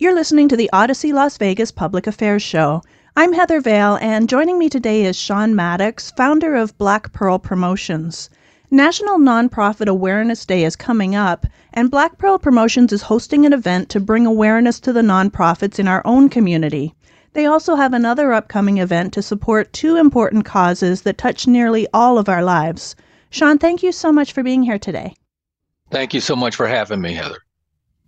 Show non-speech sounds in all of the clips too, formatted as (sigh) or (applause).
You're listening to the Audacy Las Vegas Public Affairs Show. I'm Heather Vale, and joining me today is Shaun Maddox, founder of Black Pearl Promotions. National Nonprofit Awareness Day is coming up, and Black Pearl Promotions is hosting an event to bring awareness to the nonprofits in our own community. They also have another upcoming event to support two important causes that touch nearly all of our lives. Sean, thank you so much for being here today. Thank you so much for having me, Heather.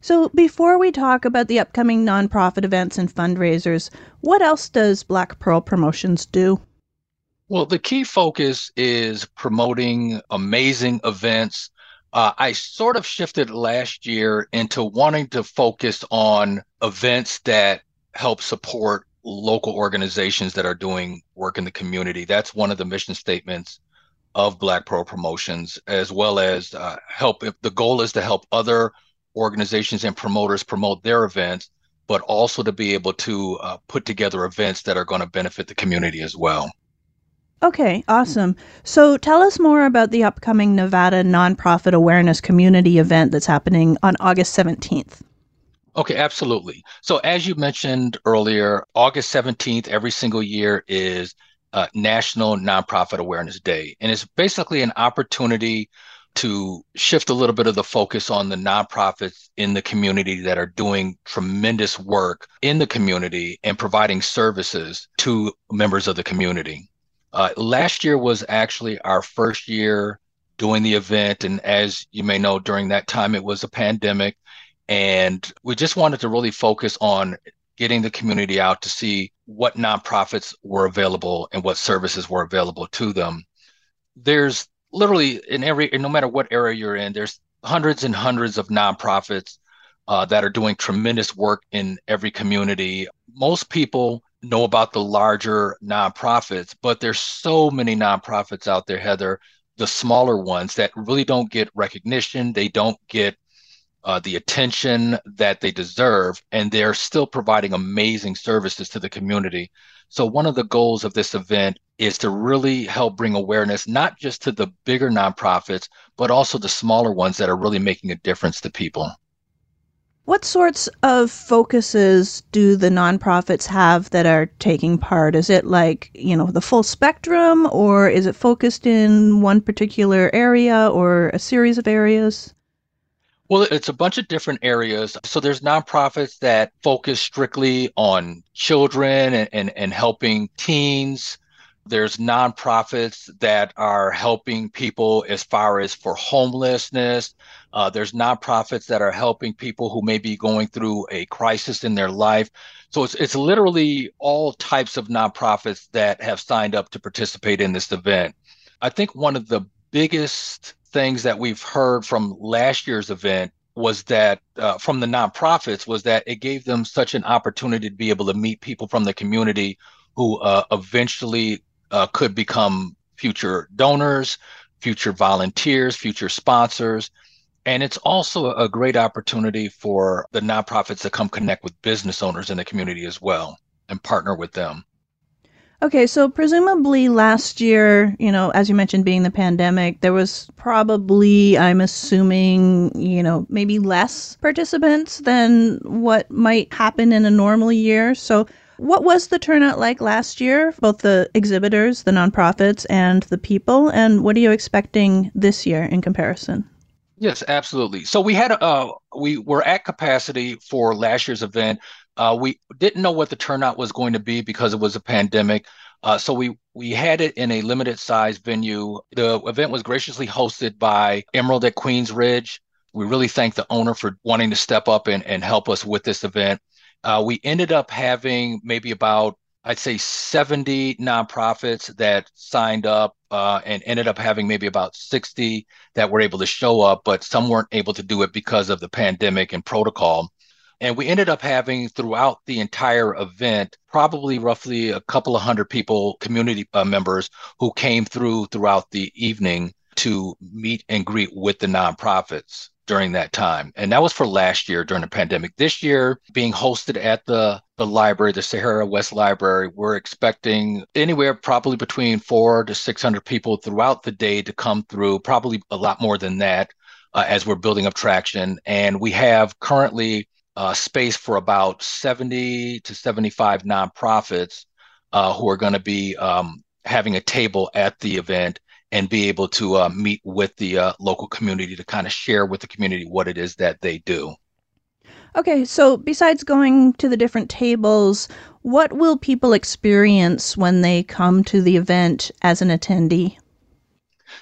So, before we talk about the upcoming nonprofit events and fundraisers, what else does Black Pearl Promotions do? Well, the key focus is promoting amazing events. Uh, I sort of shifted last year into wanting to focus on events that help support local organizations that are doing work in the community. That's one of the mission statements of Black Pearl Promotions, as well as uh, help. If the goal is to help other organizations and promoters promote their events, but also to be able to uh, put together events that are going to benefit the community as well. Okay, awesome. So tell us more about the upcoming Nevada Nonprofit Awareness Community event that's happening on August 17th. Okay, absolutely. So, as you mentioned earlier, August 17th, every single year is uh, National Nonprofit Awareness Day. And it's basically an opportunity to shift a little bit of the focus on the nonprofits in the community that are doing tremendous work in the community and providing services to members of the community. Uh, last year was actually our first year doing the event. And as you may know, during that time, it was a pandemic. And we just wanted to really focus on getting the community out to see what nonprofits were available and what services were available to them. There's literally in every no matter what area you're in there's hundreds and hundreds of nonprofits uh, that are doing tremendous work in every community. Most people know about the larger nonprofits but there's so many nonprofits out there heather the smaller ones that really don't get recognition they don't get uh, the attention that they deserve and they're still providing amazing services to the community. So one of the goals of this event is to really help bring awareness, not just to the bigger nonprofits, but also the smaller ones that are really making a difference to people. What sorts of focuses do the nonprofits have that are taking part? Is it like, you know, the full spectrum or is it focused in one particular area or a series of areas? Well, it's a bunch of different areas. So there's nonprofits that focus strictly on children and, and, and helping teens. There's nonprofits that are helping people as far as for homelessness. Uh, there's nonprofits that are helping people who may be going through a crisis in their life. So it's it's literally all types of nonprofits that have signed up to participate in this event. I think one of the biggest things that we've heard from last year's event was that uh, from the nonprofits was that it gave them such an opportunity to be able to meet people from the community who uh, eventually uh, could become future donors, future volunteers, future sponsors. And it's also a great opportunity for the nonprofits to come connect with business owners in the community as well and partner with them. Okay, so presumably last year, you know, as you mentioned, being the pandemic, there was probably, I'm assuming, you know, maybe less participants than what might happen in a normal year. So, what was the turnout like last year, both the exhibitors, the nonprofits, and the people? And what are you expecting this year in comparison? Yes, absolutely. So we had uh we were at capacity for last year's event. Uh, we didn't know what the turnout was going to be because it was a pandemic. Uh, so we we had it in a limited size venue. The event was graciously hosted by Emerald at Queensridge. We really thank the owner for wanting to step up and, and help us with this event. Uh, we ended up having maybe about I'd say 70 nonprofits that signed up uh, and ended up having maybe about 60 that were able to show up, but some weren't able to do it because of the pandemic and protocol. And we ended up having throughout the entire event, probably roughly a couple of hundred people, community uh, members who came through throughout the evening to meet and greet with the nonprofits during that time. And that was for last year during the pandemic. This year, being hosted at the, the library, the Sahara West Library, we're expecting anywhere probably between four to 600 people throughout the day to come through, probably a lot more than that uh, as we're building up traction. And we have currently uh, space for about 70 to 75 nonprofits uh, who are going to be um, having a table at the event and be able to uh, meet with the uh, local community to kind of share with the community what it is that they do. Okay, so besides going to the different tables, what will people experience when they come to the event as an attendee?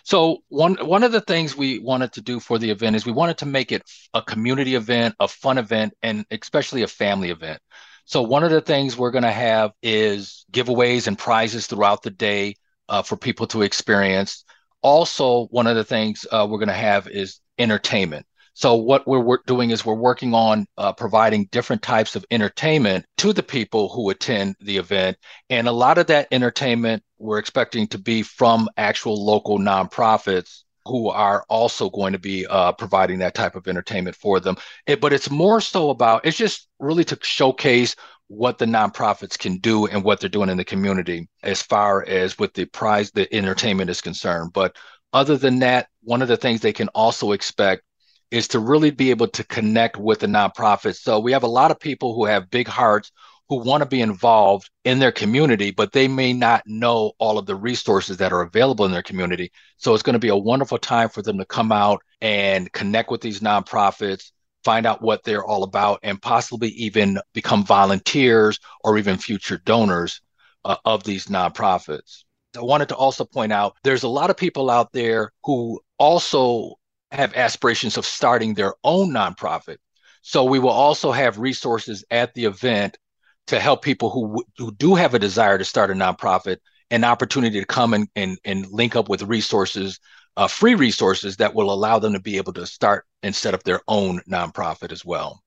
So one one of the things we wanted to do for the event is we wanted to make it a community event, a fun event, and especially a family event. So one of the things we're going to have is giveaways and prizes throughout the day uh, for people to experience. Also, one of the things uh, we're going to have is entertainment. So what we're, doing is we're working on uh, providing different types of entertainment to the people who attend the event, and a lot of that entertainment we're expecting to be from actual local nonprofits who are also going to be uh, providing that type of entertainment for them. It, but it's more so about it's just really to showcase what the nonprofits can do and what they're doing in the community as far as with the prize the entertainment is concerned. But other than that, one of the things they can also expect is to really be able to connect with the nonprofits. So we have a lot of people who have big hearts who want to be involved in their community, but they may not know all of the resources that are available in their community. So it's going to be a wonderful time for them to come out and connect with these nonprofits, find out what they're all about, and possibly even become volunteers or even future donors uh, of these nonprofits. I wanted to also point out there's a lot of people out there who also have aspirations of starting their own nonprofit. So we will also have resources at the event to help people who who do have a desire to start a nonprofit an opportunity to come and and, and link up with resources, uh, free resources that will allow them to be able to start and set up their own nonprofit as well.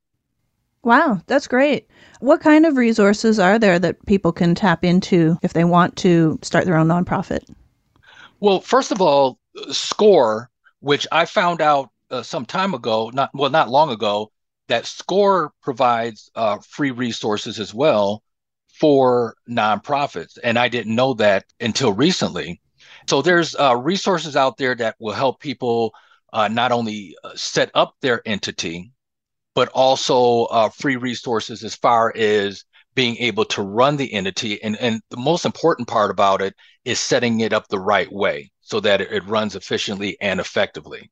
Wow, that's great. What kind of resources are there that people can tap into if they want to start their own nonprofit? Well, first of all, SCORE which I found out uh, some time ago, not well, not long ago, that SCORE provides uh, free resources as well for nonprofits, and I didn't know that until recently. So there's uh, resources out there that will help people uh, not only uh, set up their entity, but also uh, free resources as far as being able to run the entity. And, and the most important part about it is setting it up the right way so that it, runs efficiently and effectively.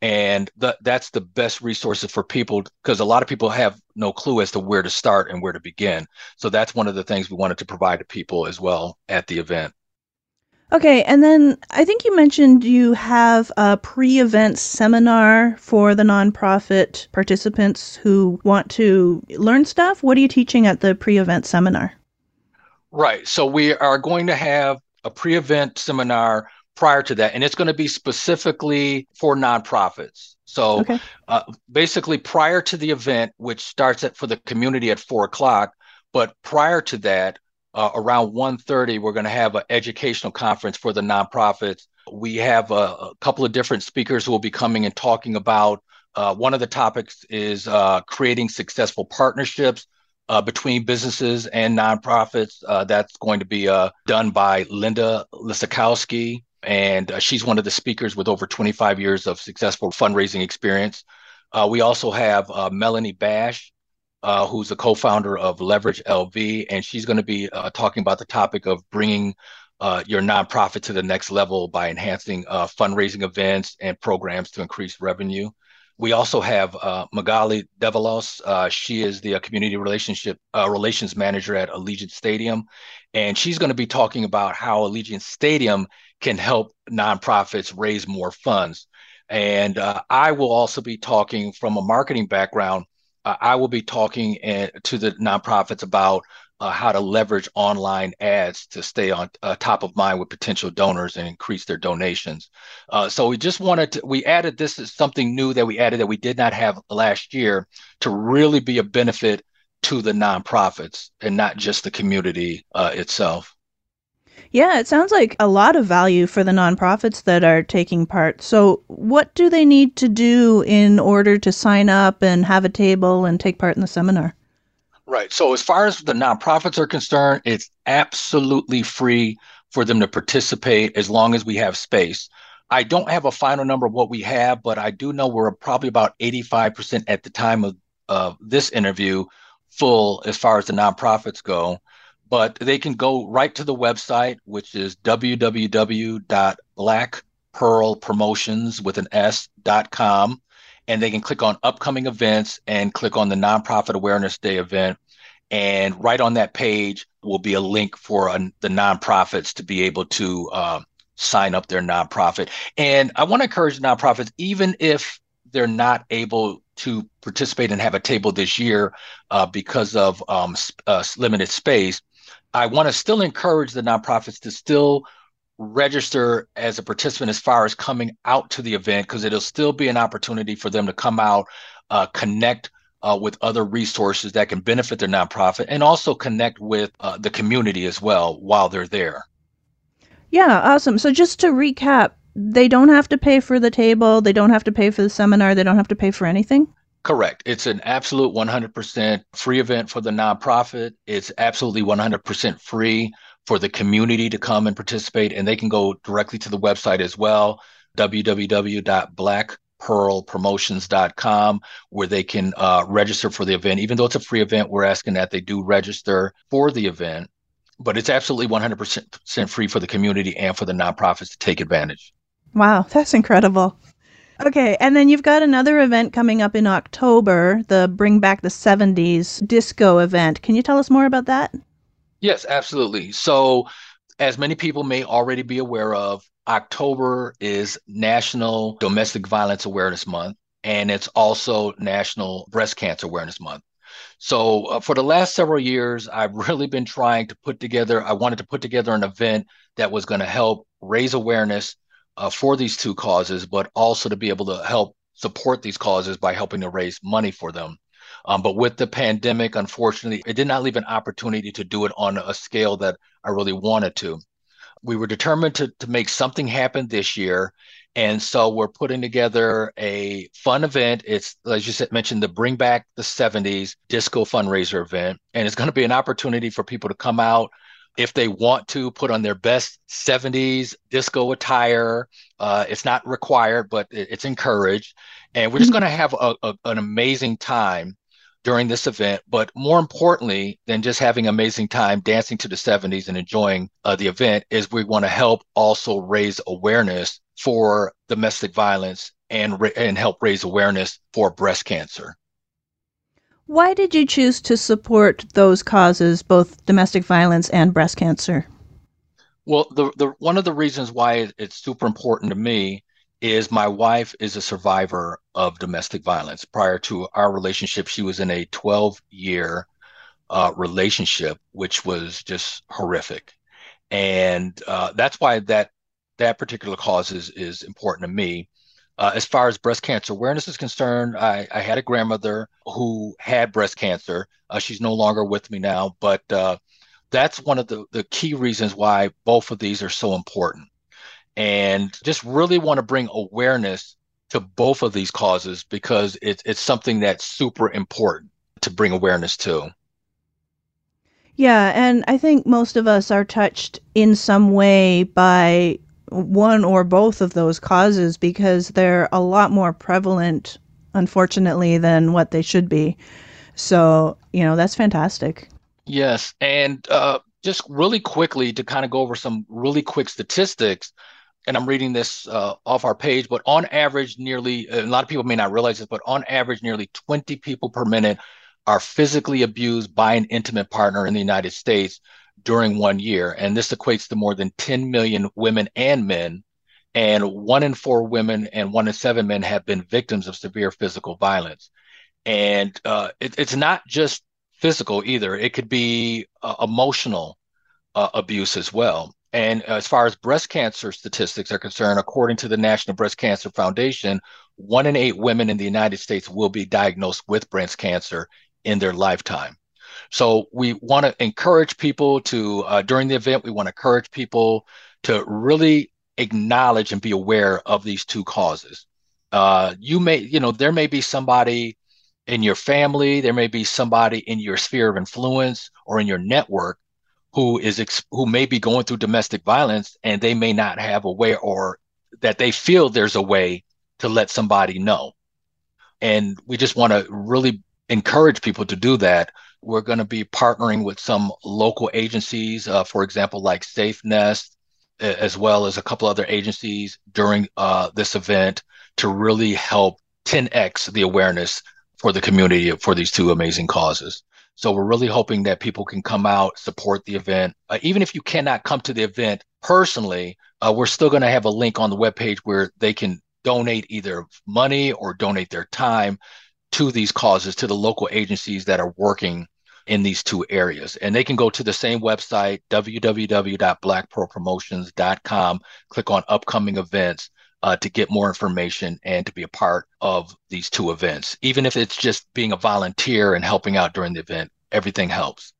And that's the best resources for people because a lot of people have no clue as to where to start and where to begin. So that's one of the things we wanted to provide to people as well at the event. Okay, and then I think you mentioned you have a pre event seminar for the nonprofit participants who want to learn stuff. What are you teaching at the pre event seminar? Right. So we are going to have a pre event seminar prior to that, and it's going to be specifically for nonprofits. So okay. uh, basically, prior to the event, which starts at for the community at four o'clock, but prior to that, uh, around 1.30 we're going to have an educational conference for the nonprofits. We have a, a, couple of different speakers who will be coming and talking about uh, one of the topics is uh, creating successful partnerships uh, between businesses and nonprofits. Uh, that's going to be uh, done by linda lisakowski and she's one of the speakers with over 25 years of successful fundraising experience. We also have melanie bash uh, who's the co-founder of Leverage LV, and she's going to be uh, talking about the topic of bringing uh, your nonprofit to the next level by enhancing uh, fundraising events and programs to increase revenue. We also have uh, Magali Devalos. Uh, she is the community relationship relations manager at Allegiant Stadium, and she's going to be talking about how Allegiant Stadium can help nonprofits raise more funds. And I will also be talking from a marketing background uh, I will be talking to the nonprofits about uh, how to leverage online ads to stay on uh, top of mind with potential donors and increase their donations. Uh, so we just wanted to, we added this as something new that we added that we did not have last year to really be a benefit to the nonprofits and not just the community uh, itself. Yeah, it sounds like a lot of value for the nonprofits that are taking part. So, what do they need to do in order to sign up and have a table and take part in the seminar? Right. So, as far as the nonprofits are concerned, it's absolutely free for them to participate as long as we have space. I don't have a final number of what we have, but I do know we're probably about 85% at the time of uh, this interview full as far as the nonprofits go but they can go right to the website, which is www.blackpearlpromotions with an S.com. And they can click on upcoming events and click on the Nonprofit Awareness Day event. And right on that page will be a link for a, the nonprofits to be able to uh, sign up their nonprofit. And I want to encourage nonprofits, even if they're not able to participate and have a table this year uh, because of um, uh, limited space, I want to still encourage the nonprofits to still register as a participant as far as coming out to the event because it'll still be an opportunity for them to come out, uh, connect uh, with other resources that can benefit their nonprofit, and also connect with uh, the community as well while they're there. Yeah, awesome. So just to recap, they don't have to pay for the table, they don't have to pay for the seminar, they don't have to pay for anything. Correct. It's an absolute 100% free event for the nonprofit. It's absolutely 100% free for the community to come and participate. And they can go directly to the website as well www.blackpearlpromotions.com, where they can uh, register for the event. Even though it's a free event, we're asking that they do register for the event. But it's absolutely 100% free for the community and for the nonprofits to take advantage. Wow, that's incredible. Okay, and then you've got another event coming up in October, the Bring Back the 70s disco event. Can you tell us more about that? Yes, absolutely. So, as many people may already be aware of, October is National Domestic Violence Awareness Month, and it's also National Breast Cancer Awareness Month. So, uh, for the last several years, I've (laughs) really been trying to put together, I wanted to put together an event that was going to help raise awareness uh, for these two causes, but also to be able to help support these causes by helping to raise money for them. Um, but with the pandemic, unfortunately, it did not leave an opportunity to do it on a scale that I really wanted to. We were determined to, to make something happen this year. And so we're putting together a fun event. It's, as you said, mentioned, the Bring Back the 70s disco fundraiser event. And it's going to be an opportunity for people to come out, if they want to put on their best 70s disco attire. Uh, it's not required, but it's encouraged. And we're just mm-hmm. going to have a, a, an amazing time during this event. But more importantly than just having amazing time dancing to the 70s and enjoying uh, the event is we want to help also raise awareness for domestic violence and, and help raise awareness for breast cancer. Why did you choose to support those causes, both domestic violence and breast cancer? Well, the, the one of the reasons why it's super important to me is my wife is a survivor of domestic violence. Prior to our relationship, she was in a 12 year uh, relationship, which was just horrific, and uh, that's why that that particular cause is is important to me. Uh, as far as breast cancer awareness is concerned, I, I had a grandmother who had breast cancer. Uh, she's no longer with me now, but uh, that's one of the, the key reasons why both of these are so important. And just really want to bring awareness to both of these causes because it's it's something that's super important to bring awareness to. Yeah, and I think most of us are touched in some way by one or both of those causes because they're a lot more prevalent, unfortunately, than what they should be. So, you know, that's fantastic. Yes. And uh, just really quickly to kind of go over some really quick statistics, and I'm reading this uh, off our page, but on average, nearly, a lot of people may not realize this, but on average, nearly 20 people per minute are physically abused by an intimate partner in the United States during one year. And this equates to more than 10 million women and men. And one in four women and one in seven men have been victims of severe physical violence. And uh, it, it's not just physical either. It could be uh, emotional uh, abuse as well. And as far as breast cancer statistics are concerned, according to the National Breast Cancer Foundation, one in eight women in the United States will be diagnosed with breast cancer in their lifetime. So we want to encourage people to, uh, during the event, we want to encourage people to really acknowledge and be aware of these two causes. Uh, you may, you know, there may be somebody in your family, there may be somebody in your sphere of influence or in your network who is ex- who may be going through domestic violence and they may not have a way or that they feel there's a way to let somebody know. And we just want to really encourage people to do that. We're going to be partnering with some local agencies, uh, for example, like SafeNest, as well as a couple other agencies during uh, this event to really help 10x the awareness for the community for these two amazing causes. So we're really hoping that people can come out, support the event. Uh, even if you cannot come to the event personally, uh, we're still going to have a link on the webpage where they can donate either money or donate their time to these causes, to the local agencies that are working in these two areas. And they can go to the same website, www.blackpearlpromotions.com, click on upcoming events uh, to get more information and to be a part of these two events. Even if it's just being a volunteer and helping out during the event, everything helps.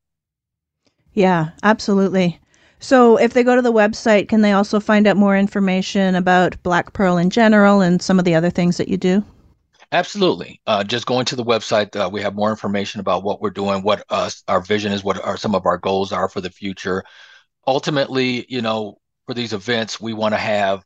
Yeah, absolutely. So, if they go to the website, can they also find out more information about Black Pearl in general and some of the other things that you do? Absolutely. Uh, just going to the website, uh, we have more information about what we're doing, what uh, our vision is, what are some of our goals are for the future. Ultimately, you know, for these events, we want to have,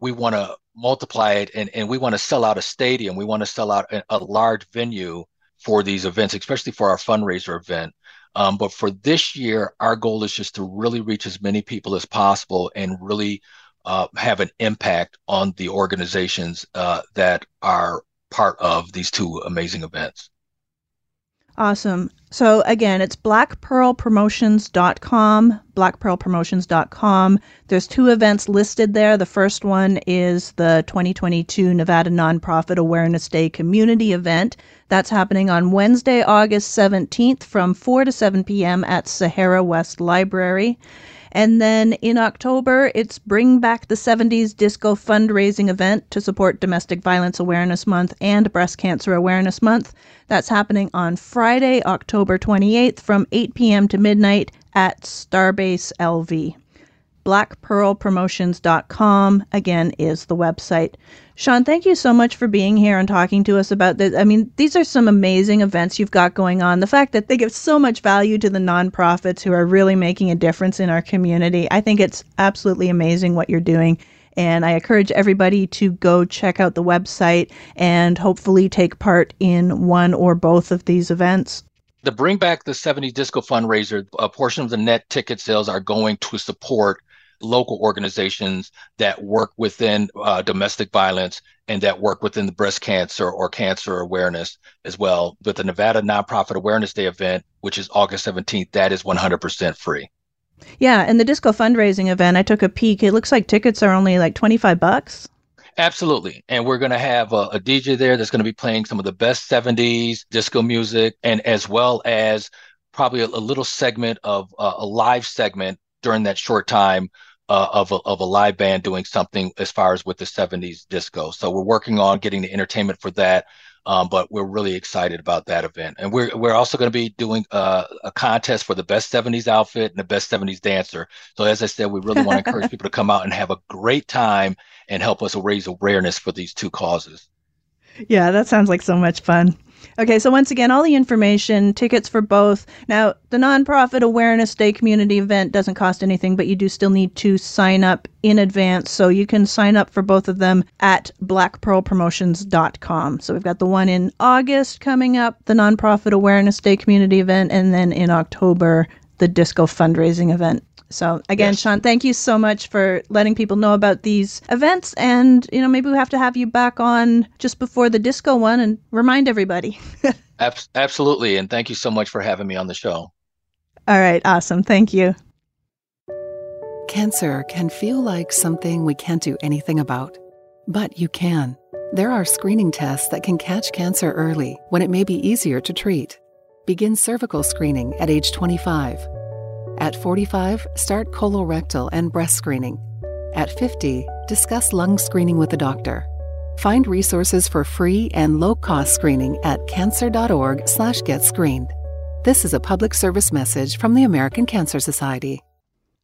we want to multiply it and, and we want to sell out a stadium. We want to sell out a, a, large venue for these events, especially for our fundraiser event. Um, but for this year, our goal is just to really reach as many people as possible and really uh, have an impact on the organizations uh, that are part of these two amazing events. Awesome. So again, it's blackpearlpromotions.com, blackpearlpromotions.com. There's two events listed there. The first one is the 2022 Nevada Nonprofit Awareness Day community event. That's happening on Wednesday, August 17th from 4 to 7 p.m. at Sahara West Library. And then in October, it's Bring Back the 70s Disco fundraising event to support Domestic Violence Awareness Month and Breast Cancer Awareness Month. That's happening on Friday, October 28th from 8 p.m. to midnight at Starbase LV blackpearlpromotions.com again is the website. Shaun, thank you so much for being here and talking to us about this. I mean, these are some amazing events you've got going on. The fact that they give so much value to the nonprofits who are really making a difference in our community. I think it's absolutely amazing what you're doing. And I encourage everybody to go check out the website and hopefully take part in one or both of these events the Bring Back the 70s Disco fundraiser, a portion of the net ticket sales are going to support local organizations that work within uh, domestic violence and that work within the breast cancer or cancer awareness as well. But the Nevada Nonprofit Awareness Day event, which is August 17th, that is 100% free. Yeah, and the disco fundraising event, I took a peek. It looks like tickets are only like 25 bucks. Absolutely. And we're going to have a, a, DJ there that's going to be playing some of the best 70s disco music and as well as probably a, a little segment of uh, a live segment during that short time uh, of, a, of a live band doing something as far as with the 70s disco. So we're working on getting the entertainment for that. Um, but we're really excited about that event, and we're we're also going to be doing uh, a contest for the best '70s outfit and the best '70s dancer. So as I said, we really want to encourage (laughs) people to come out and have a great time and help us raise awareness for these two causes. Yeah, that sounds like so much fun. Okay, so once again, all the information, tickets for both. Now, the Nonprofit Awareness Day community event doesn't cost anything, but you do still need to sign up in advance. So you can sign up for both of them at blackpearlpromotions.com. So we've got the one in August coming up, the Nonprofit Awareness Day community event, and then in October, the disco fundraising event. So again, yes. Shaun, thank you so much for letting people know about these events. And, you know, maybe we have to have you back on just before the disco one and remind everybody. (laughs) Absolutely. And thank you so much for having me on the show. All right. Awesome. Thank you. Cancer can feel like something we can't do anything about, but you can. There are screening tests that can catch cancer early when it may be easier to treat begin cervical screening at age 25. At 45, start colorectal and breast screening. At 50, discuss lung screening with a doctor. Find resources for free and low-cost screening at cancer.org/getscreened. This is a public service message from the American Cancer Society.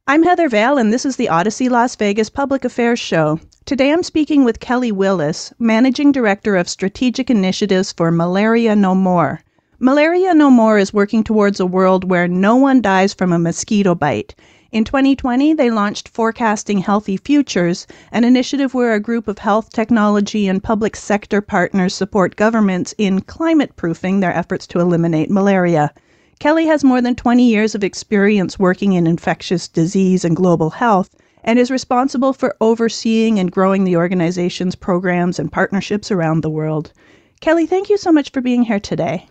I'm Heather Vale, and this is the Audacy Las Vegas Public Affairs Show. Today I'm speaking with Kelly Willis, Managing Director of Strategic Initiatives for Malaria No More. Malaria No More is working towards a world where no one dies from a mosquito bite. In 2020, they launched Forecasting Healthy Futures, an initiative where a group of health, technology, and public sector partners support governments in climate proofing their efforts to eliminate malaria. Kelly has more than 20 years of experience working in infectious disease and global health and is responsible for overseeing and growing the organization's programs and partnerships around the world. Kelly, thank you so much for being here today.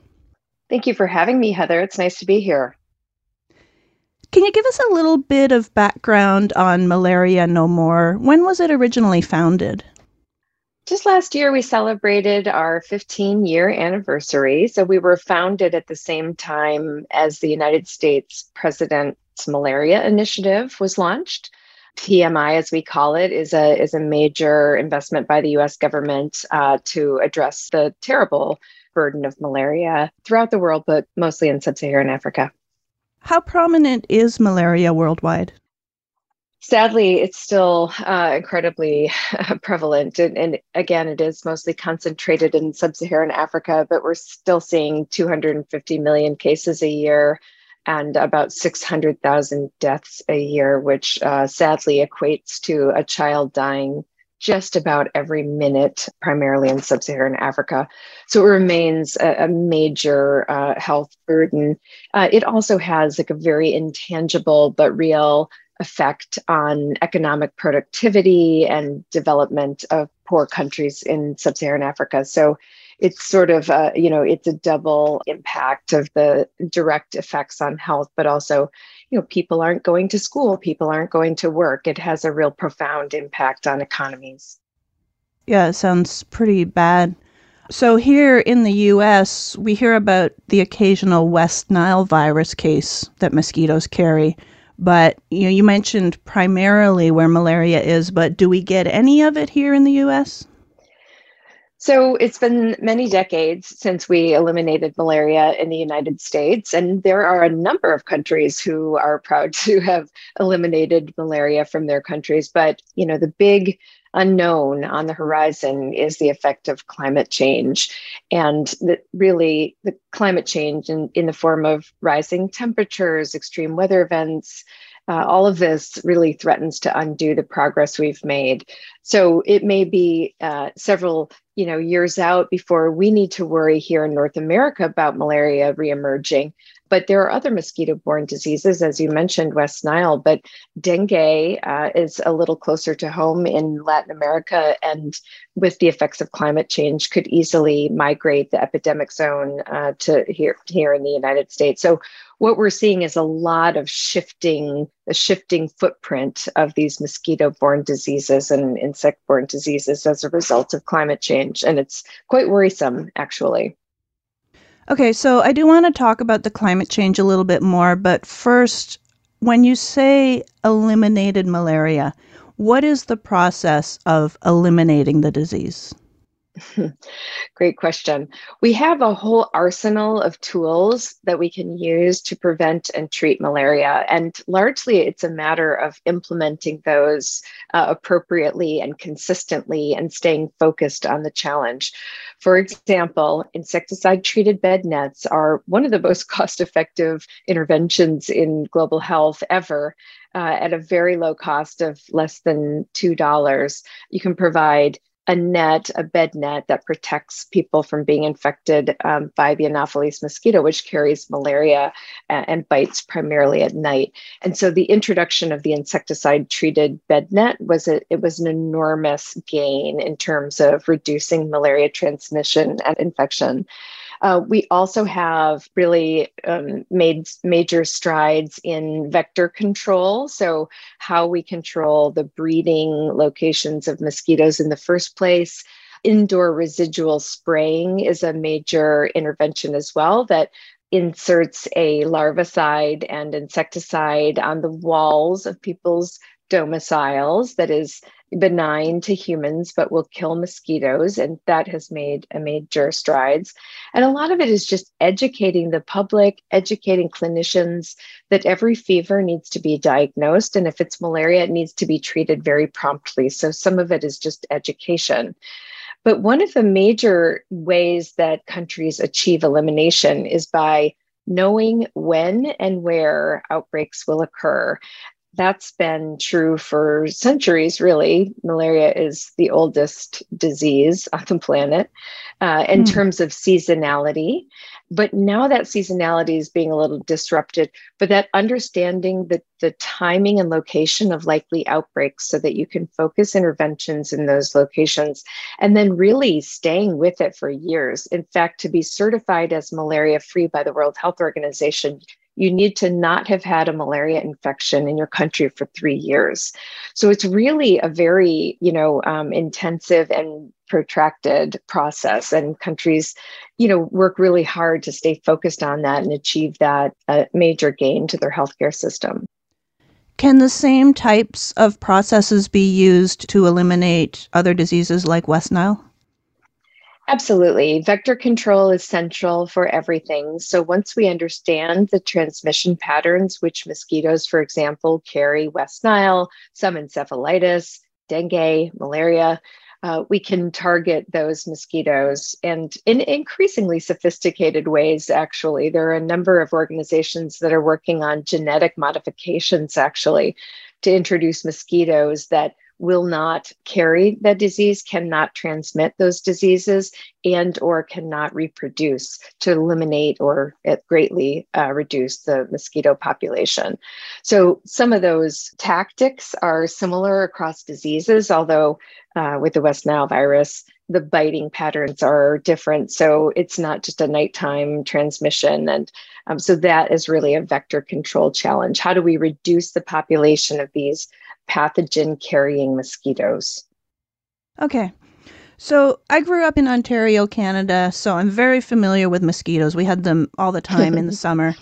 Thank you for having me, Heather. It's nice to be here. Can you give us a little bit of background on Malaria No More? When was it originally founded? Just last year, we celebrated our 15 year anniversary. So we were founded at the same time as the United States President's Malaria Initiative was launched. PMI, as we call it, is a, is a major investment by the US government uh, to address the terrible burden of malaria throughout the world, but mostly in sub Saharan Africa. How prominent is malaria worldwide? Sadly, it's still uh, incredibly (laughs) prevalent. And, and, again, it is mostly concentrated in sub Saharan Africa, but we're still seeing 250 million cases a year and about 600,000 deaths a year, which uh, sadly equates to a child dying just about every minute, primarily in sub Saharan Africa. So it remains a, a major uh, health burden. Uh, it also has like a very intangible but real effect on economic productivity and development of poor countries in sub Saharan Africa. So it's sort of uh, you know it's a double impact of the direct effects on health but also you know people aren't going to school people aren't going to work. It has a real profound impact on economies. Yeah it sounds pretty bad. So here in the US we hear about the occasional West Nile virus case that mosquitoes carry but you know you mentioned primarily where malaria is but do we get any of it here in the US so it's been many decades since we eliminated malaria in the United States, and there are a number of countries who are proud (laughs) to have eliminated malaria from their countries. But you know, the big unknown on the horizon is the effect of climate change, and that really the climate change in, in the form of rising temperatures, extreme weather events. Uh, all of this really threatens to undo the progress we've made. So it may be uh, several you know years out before we need to worry here in North America about malaria reemerging. But there are other mosquito-borne diseases, as you mentioned, West Nile. But dengue uh, is a little closer to home in Latin America, and with the effects of climate change, could easily migrate the epidemic zone uh, to here here in the United States. So what we're seeing is a lot of shifting, the shifting footprint of these mosquito-borne diseases and insect-borne diseases as a result of climate change, and it's quite worrisome, actually. Okay, so I do want to talk about the climate change a little bit more, but first, when you say eliminated malaria, what is the process of eliminating the disease? (laughs) Great question. We have a whole arsenal of tools that we can use to prevent and treat malaria. And largely, it's a matter of implementing those uh, appropriately and consistently and staying focused on the challenge. For example, insecticide treated bed nets are one of the most (laughs) cost effective interventions in global health ever. Uh, at a very low cost of less than $2, you can provide a net, a bed net that protects people from being infected um, by the Anopheles mosquito, which carries malaria and, and, bites primarily at night. And so the introduction of the insecticide treated bed net was a, it was an enormous gain in terms of reducing malaria transmission and infection. Uh, we also have really um, made major strides in vector control. So, how we control the breeding locations of mosquitoes in the first place. Indoor residual spraying is a major intervention as well that inserts a larvicide and insecticide on the walls of people's domiciles that is benign to humans but will kill mosquitoes and that has made a major strides. And a lot of it is just educating the public educating clinicians that every fever needs to be diagnosed and if it's malaria it needs to be treated very promptly. So some of it is just education. But one of the major ways that countries achieve elimination is by knowing when and where outbreaks will occur that's been true for centuries, really. Malaria is the oldest disease on the planet uh, in mm. terms of seasonality. But now that seasonality is being a little disrupted, but that understanding the, the timing and location of likely outbreaks so that you can focus interventions in those locations and then really staying with it for years. In fact, to be certified as malaria free by the World Health Organization, you need to not have had a malaria infection in your country for three years. So it's really a very, you know, um, intensive and protracted process. And countries, you know, work really hard to stay focused on that and achieve that uh, major gain to their healthcare system. Can the same types of processes be used to eliminate other diseases like West Nile? Absolutely. Vector control is central for everything. So once we understand the transmission patterns, which mosquitoes, for example, carry West Nile, some encephalitis, dengue, malaria, uh, we can target those mosquitoes and in increasingly sophisticated ways, actually. There are a number of organizations that are working on genetic modifications, actually, to introduce mosquitoes that will not carry that disease cannot transmit those diseases and or cannot reproduce to eliminate or greatly uh, reduce the mosquito population. So some of those tactics are similar across diseases although uh, with the west nile virus the biting patterns are different. So it's not just a nighttime transmission and um, so that is really a vector control challenge. How do we reduce the population of these pathogen carrying mosquitoes. Okay. So I grew up in Ontario, Canada, so I'm very familiar with mosquitoes. We had them all the time in the (laughs) summer.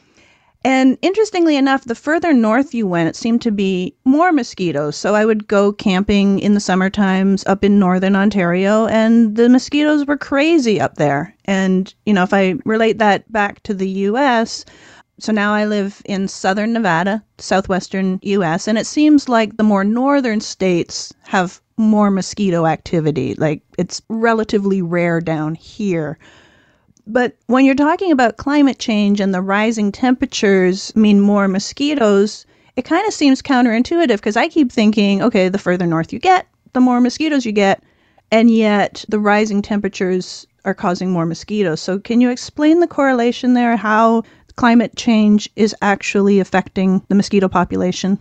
And interestingly enough, the further north you went, it seemed to be more mosquitoes. So I would go camping in the summer times up in northern Ontario, and the mosquitoes were crazy up there. And, you know, if I relate that back to the US, so now I live in southern Nevada, southwestern US, and it seems like the more northern states have more mosquito activity. Like it's relatively rare down here. But when you're talking about climate change and the rising temperatures mean more mosquitoes, it kind of seems counterintuitive because I keep thinking, okay, the further north you get, the more mosquitoes you get, and yet the rising temperatures are causing more mosquitoes. So can you explain the correlation there? How climate change is actually affecting the mosquito population?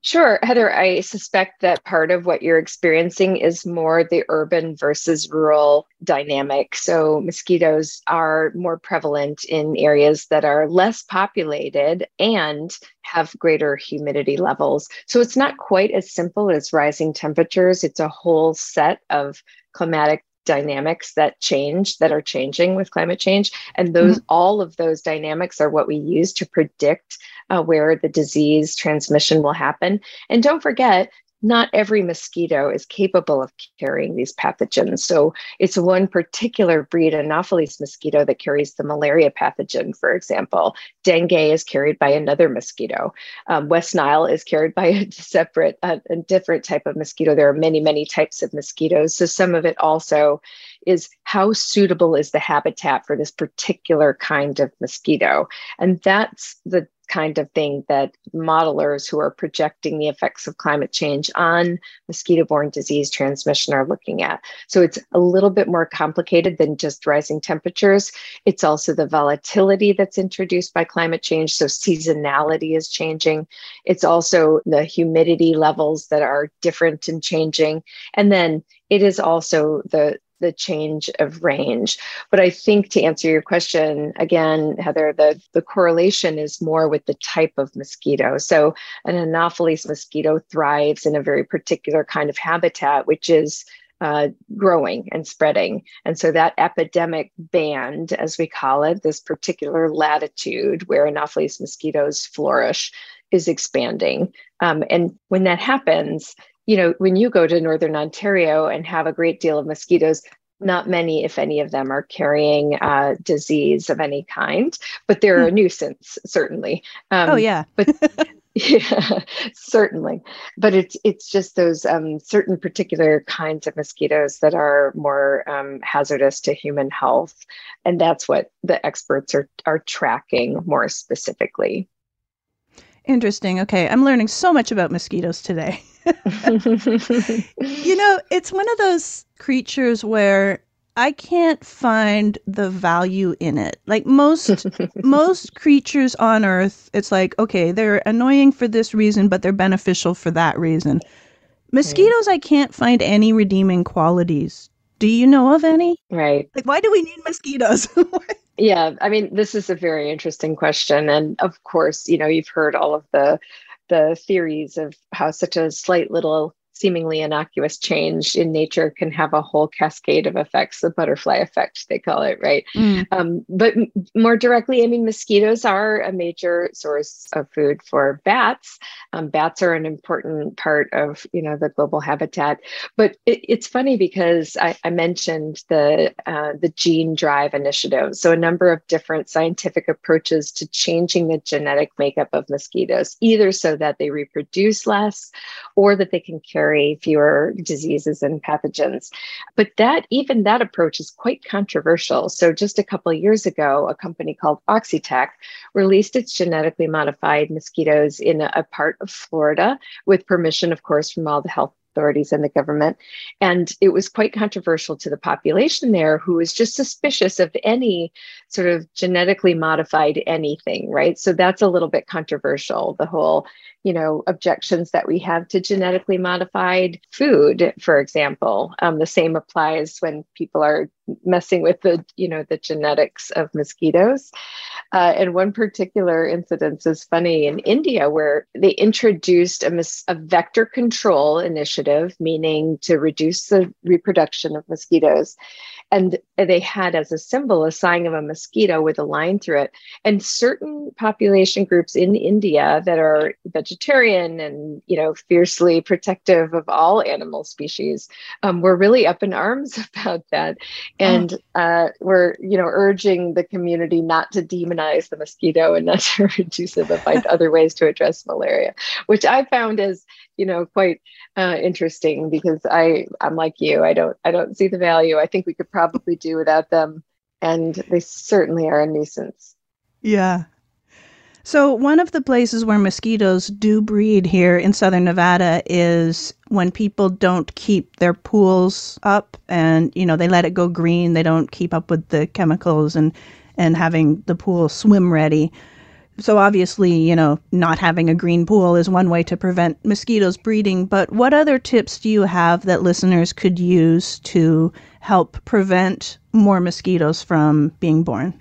Sure, Heather. I suspect that part of what you're experiencing is more the urban versus rural dynamic. So, mosquitoes are more prevalent in areas that are less populated and have greater humidity levels. So, it's not quite as simple as rising temperatures, it's a whole set of climatic dynamics that change that are changing with climate change and those mm-hmm. all of those dynamics are what we use to predict uh, where the disease transmission will happen and don't forget not every mosquito is capable of carrying these pathogens. So it's one particular breed, Anopheles mosquito, that carries the malaria pathogen, for example. Dengue is carried by another mosquito. Um, West Nile is carried by (laughs) a separate, a different type of mosquito. There are many, many types of mosquitoes. So some of it also is how suitable is the habitat for this particular kind of mosquito. And that's the kind of thing that modelers who are projecting the effects of climate change on mosquito borne disease transmission are looking at. So it's a little bit more complicated than just rising temperatures. It's also the volatility that's introduced by climate change. So seasonality is changing. It's also the humidity levels that are different and changing. And then it is also the the change of range. But I think to answer your question again, Heather, the, the correlation is more with the type of mosquito. So an Anopheles mosquito thrives in a very particular kind of habitat, which is uh, growing and spreading. And so that epidemic band, as we call it, this particular latitude where Anopheles mosquitoes flourish, is expanding. Um, and when that happens, you know, when you go to Northern Ontario and have a great deal of mosquitoes, not many, if any of them, are carrying uh, disease of any kind, but they're hmm. a nuisance, certainly. Um, oh, yeah. but (laughs) yeah, certainly. But it's it's just those um, certain particular kinds of mosquitoes that are more um, hazardous to human health, and that's what the experts are are tracking more specifically. Interesting. Okay, I'm learning so much about mosquitoes today. (laughs) you know, it's one of those creatures where I can't find the value in it. Like most (laughs) most creatures on earth, it's like, okay, they're annoying for this reason, but they're beneficial for that reason. Mosquitoes, I can't find any redeeming qualities. Do you know of any? Right. Like why do we need mosquitoes? (laughs) yeah, I mean, this is a very interesting question and of course, you know, you've heard all of the the theories of how such a slight little seemingly innocuous change in nature can have a whole cascade of effects, the butterfly effect, they call it, right? Mm. Um, but m- more directly, I mean, mosquitoes are a major source of food for bats. Um, bats are an important part of, you know, the global habitat. But it, it's funny because I, I mentioned the uh, the gene drive initiative. So a number of different scientific approaches to changing the genetic makeup of mosquitoes, either so that they reproduce less or that they can carry carry fewer diseases and pathogens. But that even that approach is quite controversial. So just a couple years ago, a company called Oxitec released its genetically modified mosquitoes in a, a part of Florida with permission, of course, from all the health authorities and the government. And it was quite controversial to the population there who was just suspicious of any sort of genetically modified anything, right? So that's a little bit controversial, the whole you know objections that we have to genetically modified food for example. Um, the same applies when people are messing with the you know the genetics of mosquitoes. Uh, and one particular incident is funny in india where they introduced a, mis- a vector control initiative meaning to reduce the reproduction of mosquitoes. And they had as a symbol a sign of a mosquito with a line through it. And certain population groups in india that are vegetarian and you know fiercely protective of all animal species um, were really up in arms (laughs) about that and oh. uh, we're you know urging the community not to demonize the mosquito and not (laughs) to reduce it but find (laughs) other ways to address malaria which i found is you know quite uh, interesting because I I'm like you I don't I don't see the value I think we could probably do without them and they certainly are a nuisance. Yeah. So one of the places where mosquitoes do breed here in southern Nevada is when people don't keep their pools up and you know they let it go green. They don't keep up with the chemicals and and having the pool swim ready. So obviously, you know, not having a green pool is one way to prevent mosquitoes breeding, but what other tips do you have that listeners could use to help prevent more mosquitoes from being born?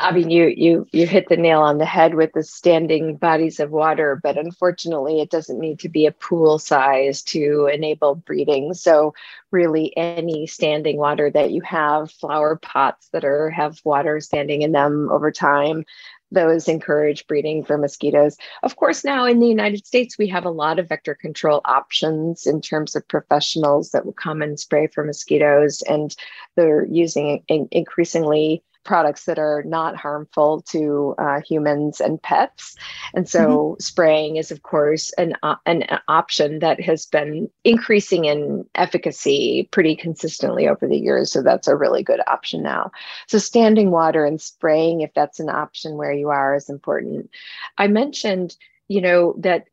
I mean, you you you hit the nail on the head with the standing bodies of water, but unfortunately, it doesn't need to be a pool size to enable breeding. So, really, any standing water that you have, flower pots that are have water standing in them over time, those encourage breeding for mosquitoes. Of course, now in the United States, we have a lot of vector control options in terms of professionals that will come and spray for mosquitoes, and they're using increasingly products that are not harmful to uh, humans and pets. And so mm-hmm. spraying is, of course, an, uh, an option that has been increasing in efficacy pretty consistently over the years. So that's a really good option now. So standing water and spraying, if that's an option where you are, is important. I mentioned you know that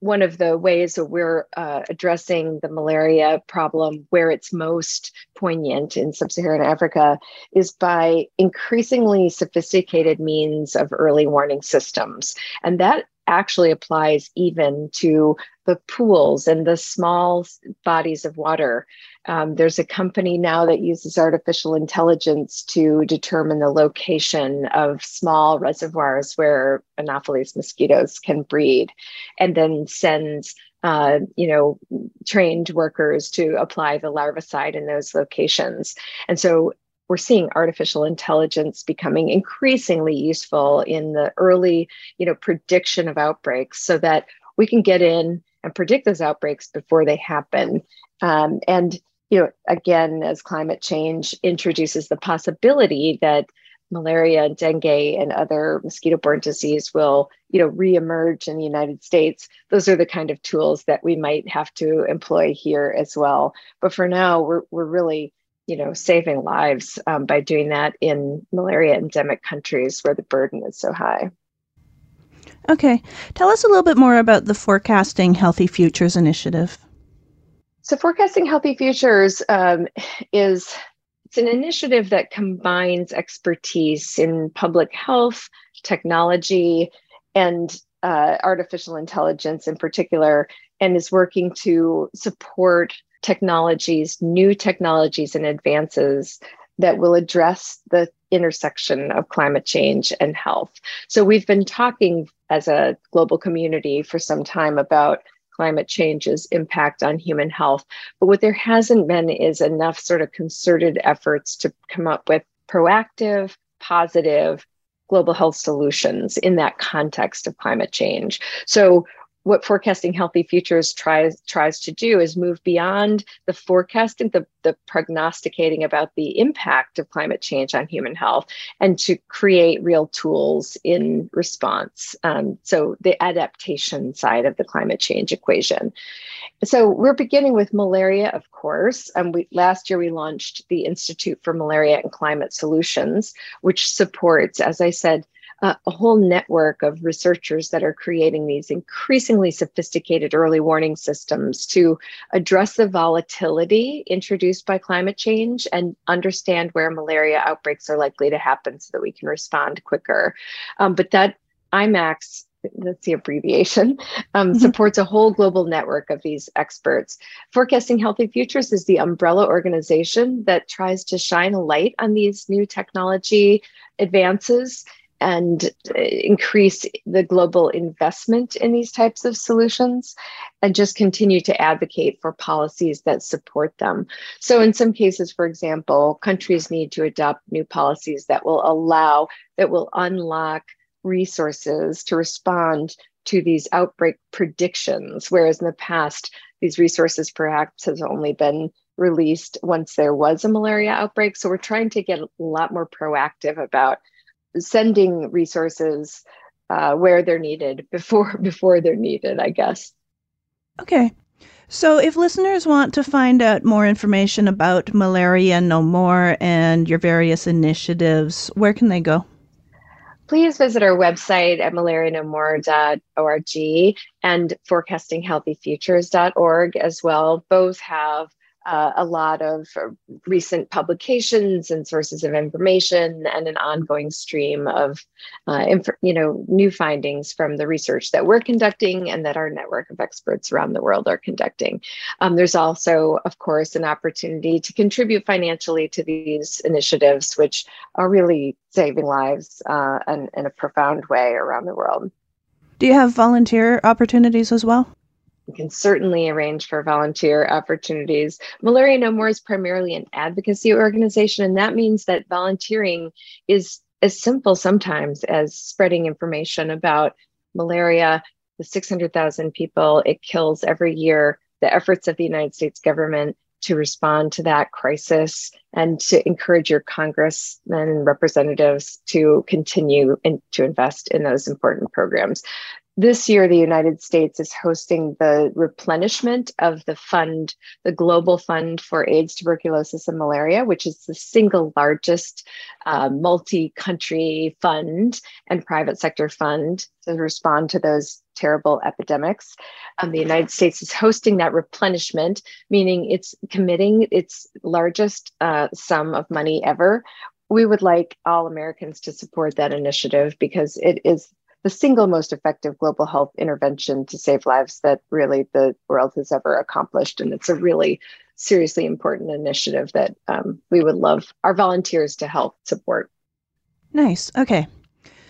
one of the ways that we're uh, addressing the malaria problem where it's most poignant in sub-saharan africa is by increasingly sophisticated means of early warning systems. And that actually applies even to the pools and the small bodies of water um, there's a company now that uses artificial intelligence to determine the location of small reservoirs where Anopheles mosquitoes can breed and then sends uh, you know, trained workers to apply the larvicide in those locations. And so we're seeing artificial intelligence becoming increasingly useful in the early, you know, prediction of outbreaks so that we can get in and predict those outbreaks before they happen. Um, and you know, again, as climate change introduces the possibility that malaria, and dengue, and other mosquito-borne disease will, you know, reemerge in the United States. Those are the kind of tools that we might have to employ here as well. But for now, we're we're really, you know, saving lives um, by doing that in malaria endemic countries where the burden is so high. Okay, tell us a little bit more about the Forecasting Healthy Futures initiative. So, Forecasting Healthy Futures um, is it's an initiative that combines expertise in public health, technology, and uh, artificial intelligence in particular, and is working to support technologies, new technologies, and advances that will address the intersection of climate change and health. So, we've been talking as a global community for some time about climate change's impact on human health. But what there hasn't been is enough sort of concerted efforts to come up with proactive, positive global health solutions in that context of climate change. So what forecasting healthy futures tries tries to do is move beyond the forecasting the, the prognosticating about the impact of climate change on human health and to create real tools in response um, so the adaptation side of the climate change equation. So we're beginning with malaria of course. And we last year we launched the institute for malaria and climate solutions which supports as i said uh, a whole network of researchers that are creating these increasingly sophisticated early warning systems to address the volatility introduced by climate change and understand where malaria outbreaks are likely to happen so that we can respond quicker. Um, but that IMACS that's the abbreviation, um, mm-hmm. supports a whole global network of these experts. Forecasting Healthy Futures is the umbrella organization that tries to shine a light on these new technology advances and uh, increase the global investment in these types of solutions and just continue to advocate for policies that support them. So, in some cases, for example, countries need to adopt new policies that will allow, that will unlock resources to respond to these outbreak predictions, whereas in the past, these resources perhaps has only been released once there was a malaria outbreak. So, we're trying to get a lot more proactive about sending resources uh, where they're needed (laughs) before before they're needed i guess. Okay. So if listeners want to find out more information about malaria no more and your various initiatives where can they go? Please visit our website at malarianomore.org and forecastinghealthyfutures.org as well. Both have uh, a lot of recent publications and sources of information and an ongoing stream of uh, inf- you know new findings from the research that we're conducting and that our network of experts around the world are conducting. Um, there's also of course an opportunity to contribute financially to these initiatives which are really saving lives uh, in, in a profound way around the world. Do you have volunteer opportunities as well we can certainly arrange for volunteer opportunities. Malaria No More is primarily an advocacy organization, and that means that volunteering is as simple sometimes as spreading information about malaria, the 600,000 people it kills every year, the efforts of the United States government to respond to that crisis and to encourage your congressmen and representatives to continue in, to invest in those important programs this year, the United States is hosting the replenishment of the fund, the Global Fund for AIDS, Tuberculosis, and Malaria, which is the single largest uh, multi country fund and private sector fund to respond to those terrible epidemics. Um, the United States is hosting that replenishment, meaning it's committing its largest uh, sum of money ever. We would like all Americans to support that initiative because it is the single most effective global health intervention to save lives that really the world has ever accomplished. And it's a really seriously important initiative that um, we would love our volunteers to help support. Nice. Okay.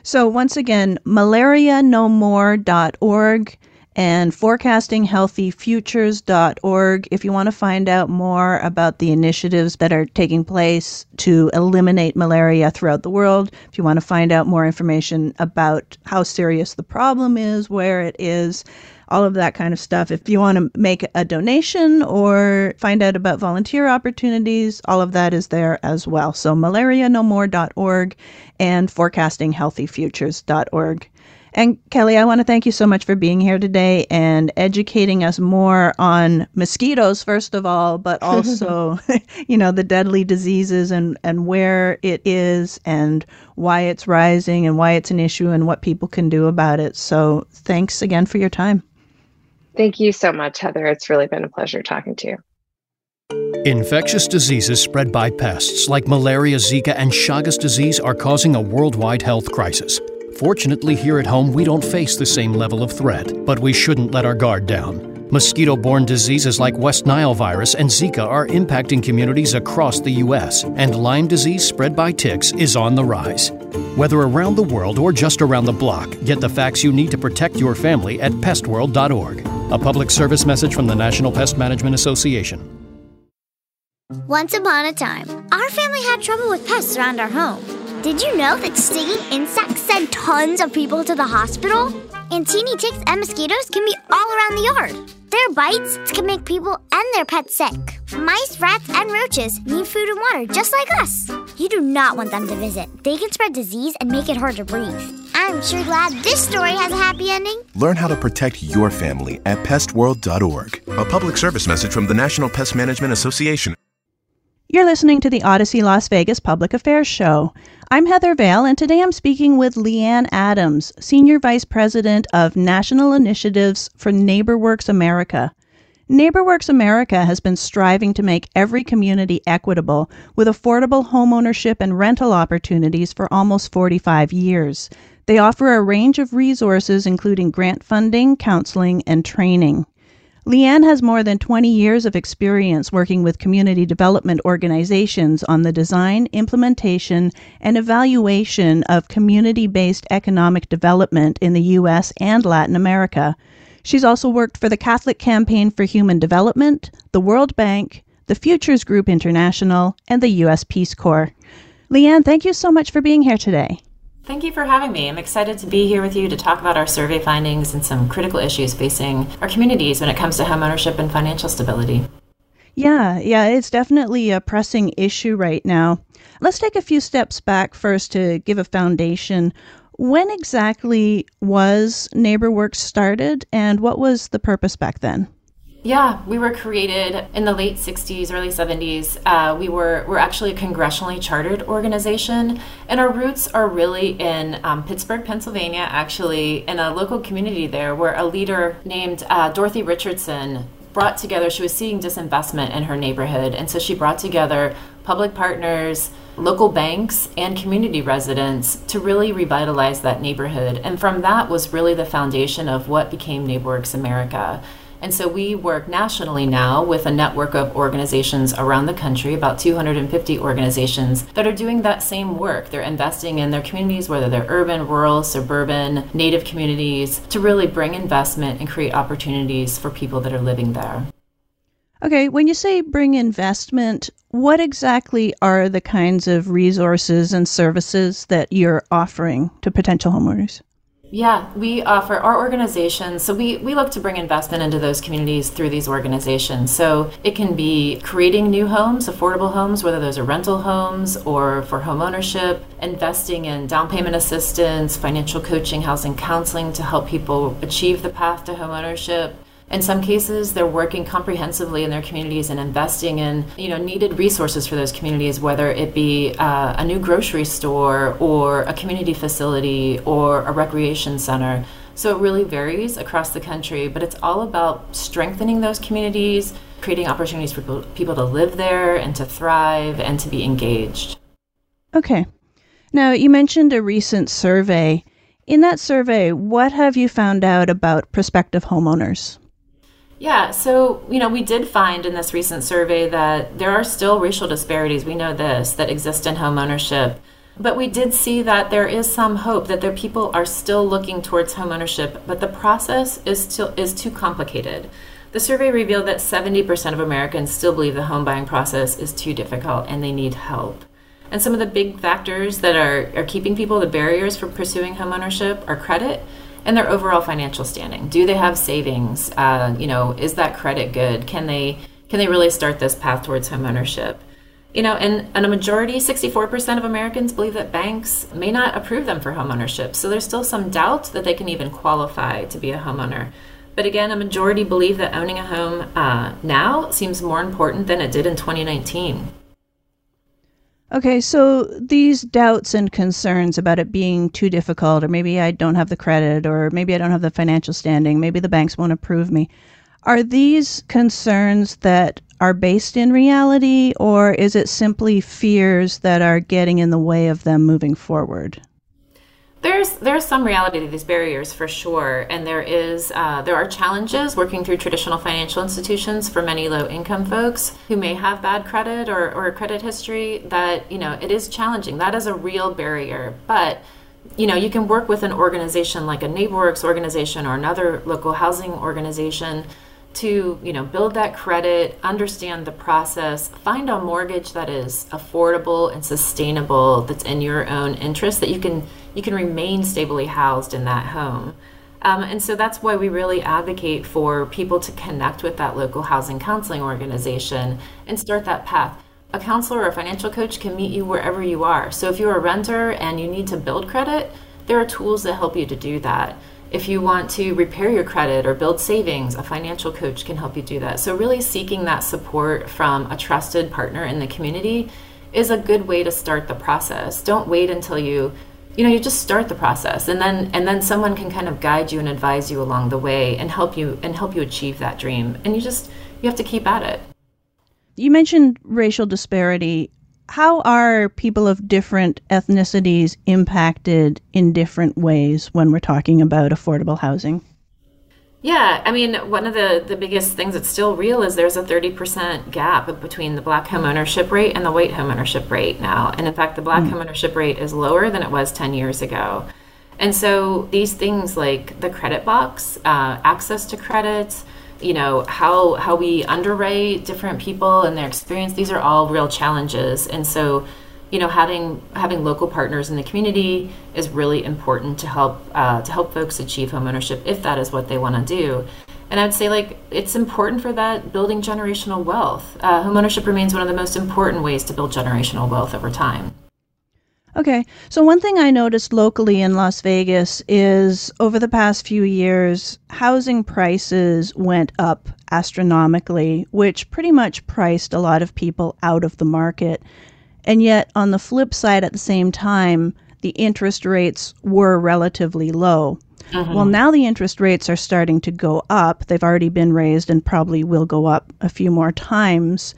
So once again, malarianomore.org and forecastinghealthyfutures.org if you want to find out more about the initiatives that are taking place to eliminate malaria throughout the world. If you want to find out more information about how serious the problem is, where it is, all of that kind of stuff. If you want to make a donation or find out about volunteer opportunities, all of that is there as well. So malarianomore.org and forecastinghealthyfutures.org. And Kelly, I want to thank you so much for being here today and educating us more on mosquitoes, first of all, but (laughs) also, (laughs) you know, the deadly diseases and, and where it is and why it's rising and why it's an issue and what people can do about it. So thanks again for your time. Thank you so much, Heather. It's really been a pleasure talking to you. Infectious diseases spread by pests like malaria, Zika, and Chagas disease are causing a worldwide health crisis. Fortunately, here at home, we don't face the same level of threat, but we shouldn't let our guard down. Mosquito borne diseases like West Nile virus and Zika are impacting communities across the U.S., and Lyme disease spread by ticks is on the rise. Whether around the world or just around the block, get the facts you need to protect your family at pestworld.org. A public service message from the National Pest Management Association. Once upon a time, our family had trouble with pests around our home. Did you know that stinging insects send tons of people to the hospital? And teeny ticks and mosquitoes can be all around the yard. Their bites can make people and their pets sick. Mice, rats, and roaches need food and water just like us. You do not want them to visit. They can spread disease and make it hard to breathe. I'm sure glad this story has a happy ending. Learn how to protect your family at pestworld.org. A public service message from the National Pest Management Association. You're listening to the Audacy Las Vegas Public Affairs Show. I'm Heather Vale, and today I'm speaking with Lee Anne Adams, Senior Vice President of National Initiatives for NeighborWorks America. NeighborWorks America has been striving to make every community equitable with affordable homeownership and rental opportunities for almost 45 years. They offer a range of resources, including grant funding, counseling, and training. Lee Anne has more than 20 years of experience working with community development organizations on the design, implementation, and evaluation of community based economic development in the U.S. and Latin America. She's also worked for the Catholic Campaign for Human Development, the World Bank, the Futures Group International, and the U.S. Peace Corps. Lee Anne, thank you so much for being here today. Thank you for having me. I'm excited to be here with you to talk about our survey findings and some critical issues facing our communities when it comes to homeownership and financial stability. Yeah, yeah, it's definitely a pressing issue right now. Let's take a few steps back first to give a foundation. When exactly was NeighborWorks started and what was the purpose back then? Yeah, we were created in the late 60s, early 70s. Uh, we were we're actually a congressionally chartered organization, and our roots are really in um, Pittsburgh, Pennsylvania, actually, in a local community there where a leader named uh, Dorothy Richardson brought together, she was seeing disinvestment in her neighborhood, and so she brought together public partners, local banks, and community residents to really revitalize that neighborhood. And from that was really the foundation of what became NeighborWorks America. And so we work nationally now with a network of organizations around the country, about 250 organizations that are doing that same work. They're investing in their communities, whether they're urban, rural, suburban, native communities, to really bring investment and create opportunities for people that are living there. Okay, when you say bring investment, what exactly are the kinds of resources and services that you're offering to potential homeowners? Yeah, we uh, offer our organizations. So we, we look to bring investment into those communities through these organizations. So it can be creating new homes, affordable homes, whether those are rental homes or for home ownership, investing in down payment assistance, financial coaching, housing counseling to help people achieve the path to home ownership in some cases they're working comprehensively in their communities and investing in you know needed resources for those communities whether it be uh, a new grocery store or a community facility or a recreation center. So it really varies across the country but it's all about strengthening those communities creating opportunities for people, people to live there and to thrive and to be engaged. Okay. Now you mentioned a recent survey. In that survey, what have you found out about prospective homeowners? Yeah, so you know, we did find in this recent survey that there are still racial disparities. We know this that exist in home ownership. But we did see that there is some hope that there people are still looking towards homeownership, but the process is still is too complicated. The survey revealed that 70% of Americans still believe the home buying process is too difficult and they need help. And some of the big factors that are, are keeping people, the barriers for pursuing homeownership, are credit and their overall financial standing. Do they have savings? Uh, you know, is that credit good? Can they can they really start this path towards homeownership? You know, and, and a majority, 64% of Americans believe that banks may not approve them for homeownership. So there's still some doubt that they can even qualify to be a homeowner. But again, a majority believe that owning a home uh, now seems more important than it did in 2019. Okay, so these doubts and concerns about it being too difficult, or maybe I don't have the credit, or maybe I don't have the financial standing, maybe the banks won't approve me. Are these concerns that are based in reality, or is it simply fears that are getting in the way of them moving forward? There's there's some reality to these barriers for sure, and there is uh, there are challenges working through traditional financial institutions for many low income folks who may have bad credit or, or credit history. That you know it is challenging. That is a real barrier, but you know you can work with an organization like a NeighborWorks organization or another local housing organization to you know build that credit understand the process find a mortgage that is affordable and sustainable that's in your own interest that you can you can remain stably housed in that home. Um, and so that's why we really advocate for people to connect with that local housing counseling organization and start that path. A counselor or a financial coach can meet you wherever you are. So if you're a renter and you need to build credit, there are tools that help you to do that. If you want to repair your credit or build savings, a financial coach can help you do that. So, really seeking that support from a trusted partner in the community is a good way to start the process. Don't wait until you you know you just start the process and then and then someone can kind of guide you and advise you along the way and help you and help you achieve that dream and you just you have to keep at it. You mentioned racial disparity. How are people of different ethnicities impacted in different ways when we're talking about affordable housing yeah, I mean, one of the, the biggest things that's still real is there's a 30% gap between the black homeownership rate and the white homeownership rate now. And in fact, the black mm. homeownership rate is lower than it was 10 years ago. And so these things like the credit box, uh, access to credit, you know, how, how we underwrite different people and their experience, these are all real challenges. And so you know having having local partners in the community is really important to help uh, to help folks achieve homeownership if that is what they want to do. And i'd say like it's important for that building generational wealth. Uh, homeownership remains one of the most important ways to build generational wealth over time. Okay, so one thing I noticed locally in Las Vegas is over the past few years, housing prices went up astronomically, which pretty much priced a lot of people out of the market. And yet, on the flip side, at the same time, the interest rates were relatively low. Mm-hmm. Well, now the interest rates are starting to go up. They've already been raised and probably will go up a few more times.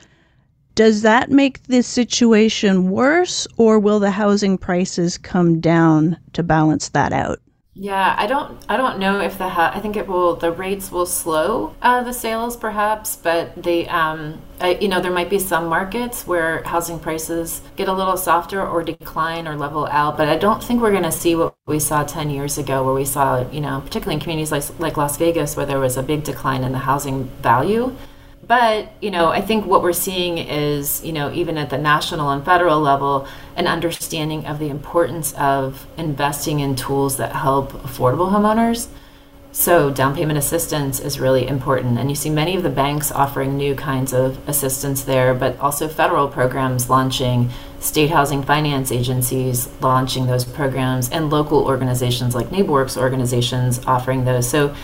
Does that make this situation worse, or will the housing prices come down to balance that out? Yeah, I don't. I don't know if the. Ha- I think it will. The rates will slow uh, the sales, perhaps, but the. Um, I, you know, there might be some markets where housing prices get a little softer or decline or level out, but I don't think we're going to see what we saw ten years ago, where we saw, you know, particularly in communities like like Las Vegas, where there was a big decline in the housing value. But, you know, I think what we're seeing is, you know, even at the national and federal level, an understanding of the importance of investing in tools that help affordable homeowners. So, down payment assistance is really important. And you see many of the banks offering new kinds of assistance there, but also federal programs launching, state housing finance agencies launching those programs, and local organizations like NeighborWorks organizations offering those. So,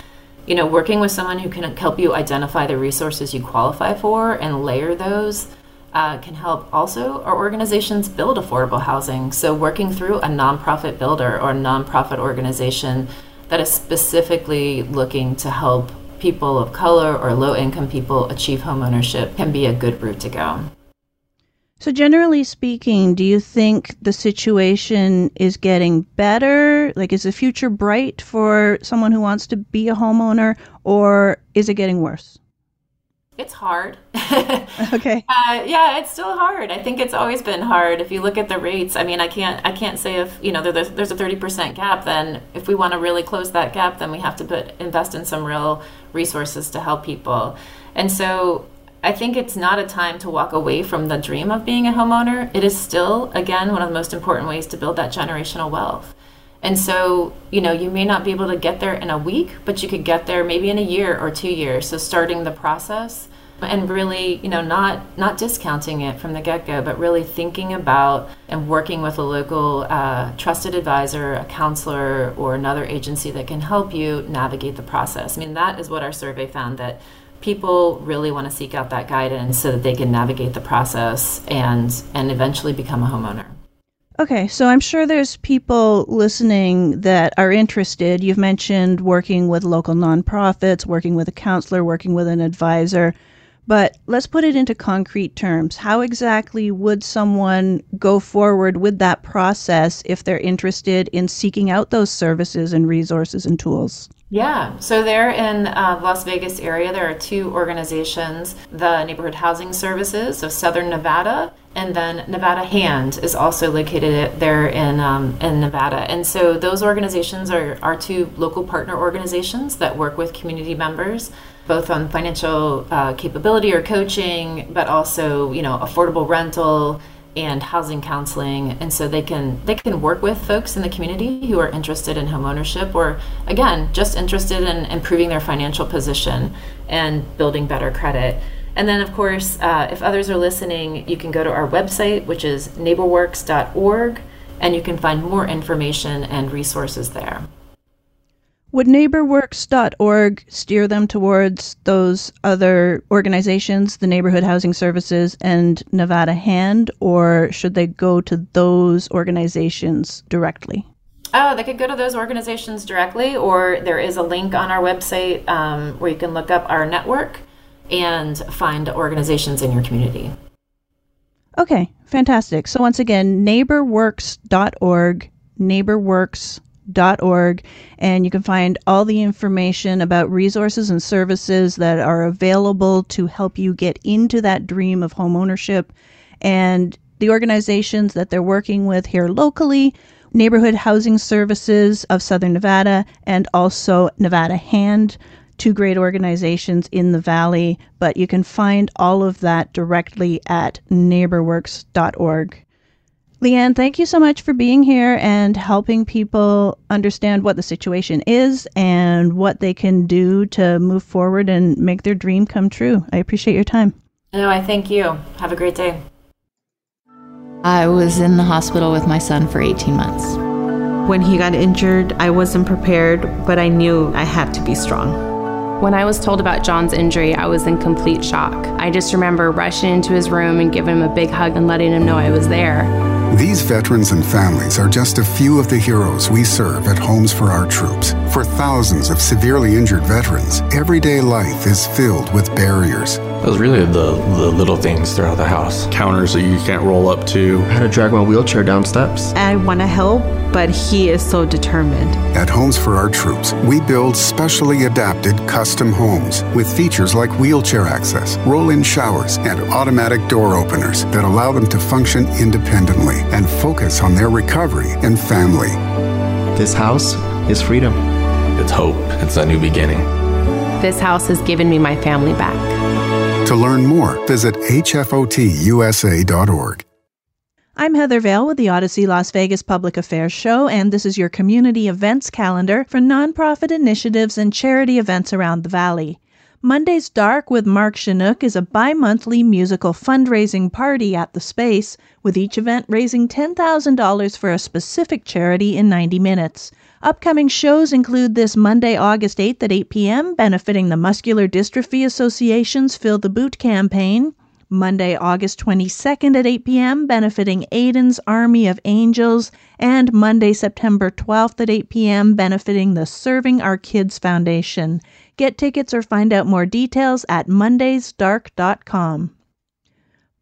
you know, working with someone who can help you identify the resources you qualify for and layer those uh, can help also our organizations build affordable housing. So, working through a nonprofit builder or a nonprofit organization that is specifically looking to help people of color or low income people achieve homeownership can be a good route to go. So, generally speaking, do you think the situation is getting better? Like, is the future bright for someone who wants to be a homeowner, or is it getting worse? It's hard. (laughs) okay. Uh, yeah, it's still hard. I think it's always been hard. If you look at the rates, I mean, I can't I can't say if you know there's there's a thirty percent gap. Then if we want to really close that gap, then we have to put invest in some real resources to help people. And so I think it's not a time to walk away from the dream of being a homeowner. It is still, again, one of the most important ways to build that generational wealth. And so, you know, you may not be able to get there in a week, but you could get there maybe in a year or two years. So starting the process and really, you know, not not discounting it from the get-go, but really thinking about and working with a local uh, trusted advisor, a counselor, or another agency that can help you navigate the process. I mean, that is what our survey found that people really want to seek out that guidance so that they can navigate the process and and eventually become a homeowner. Okay, so I'm sure there's people listening that are interested. You've mentioned working with local nonprofits, working with a counselor, working with an advisor. But let's put it into concrete terms. How exactly would someone go forward with that process if they're interested in seeking out those services and resources and tools? Yeah, so there in uh, Las Vegas area, there are two organizations: the Neighborhood Housing Services of Southern Nevada and then Nevada Hand is also located there in um, in Nevada. And so those organizations are our two local partner organizations that work with community members, both on financial uh, capability or coaching, but also you know affordable rental and housing counseling and so they can they can work with folks in the community who are interested in home ownership or again just interested in improving their financial position and building better credit and then, of course, uh, if others are listening, you can go to our website, which is neighborworks.org, and you can find more information and resources there. Would neighborworks.org steer them towards those other organizations, the Neighborhood Housing Services and Nevada Hand, or should they go to those organizations directly? Oh, they could go to those organizations directly, or there is a link on our website um, where you can look up our network and find organizations in your community. Okay, fantastic. So once again, neighborworks.org, neighborworks.org, and you can find all the information about resources and services that are available to help you get into that dream of home ownership and the organizations that they're working with here locally. Neighborhood Housing Services of Southern Nevada and also Nevada Hand two great organizations in the valley, but you can find all of that directly at neighborworks.org. Lee Anne, thank you so much for being here and helping people understand what the situation is and what they can do to move forward and make their dream come true. I appreciate your time. No, I thank you. Have a great day. I was in the hospital with my son for 18 months. When he got injured, I wasn't prepared, but I knew I had to be strong. When I was told about John's injury, I was in complete shock. I just remember rushing into his room and giving him a big hug and letting him know I was there. These veterans and families are just a few of the heroes we serve at Homes for Our Troops. For thousands of severely injured veterans, everyday life is filled with barriers. It was really the, the little things throughout the house. Counters that you can't roll up to. I had to drag my wheelchair down steps. I want to help, but he is so determined. At Homes for Our Troops, we build specially adapted custom homes with features like wheelchair access, roll in showers, and automatic door openers that allow them to function independently and focus on their recovery and family. This house is freedom. It's hope. It's a new beginning. This house has given me my family back. To learn more, visit hfotusa.org. I'm Heather Vale with the Audacy Las Vegas Public Affairs Show, and this is your community events calendar for nonprofit initiatives and charity events around the Valley. Monday's Dark with Mark Shunock is a bi monthly musical fundraising party at the space, with each event raising $10,000 for a specific charity in 90 minutes. Upcoming shows include this Monday, August 8th at 8 p.m., benefiting the Muscular Dystrophy Association's Fill the Boot campaign. Monday, August 22nd at 8 p.m., benefiting Aiden's Army of Angels, and Monday, September 12th at 8 p.m., benefiting the Serving Our Kids Foundation. Get tickets or find out more details at mondaysdark.com.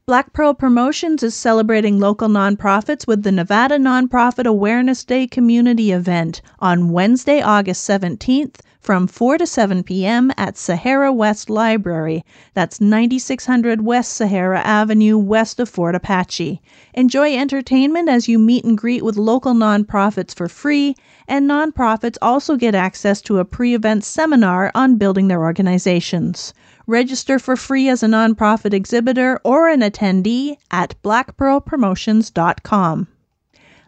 Black Pearl Promotions is celebrating local nonprofits with the Nevada Nonprofit Awareness Day community event on Wednesday, August 17th from 4 to 7 p.m. at Sahara West Library. That's 9600 West Sahara Avenue, west of Fort Apache. Enjoy entertainment as you meet and greet with local nonprofits for free, and nonprofits also get access to a pre event seminar on building their organizations. Register for free as a nonprofit exhibitor or an attendee at blackpearlpromotions.com.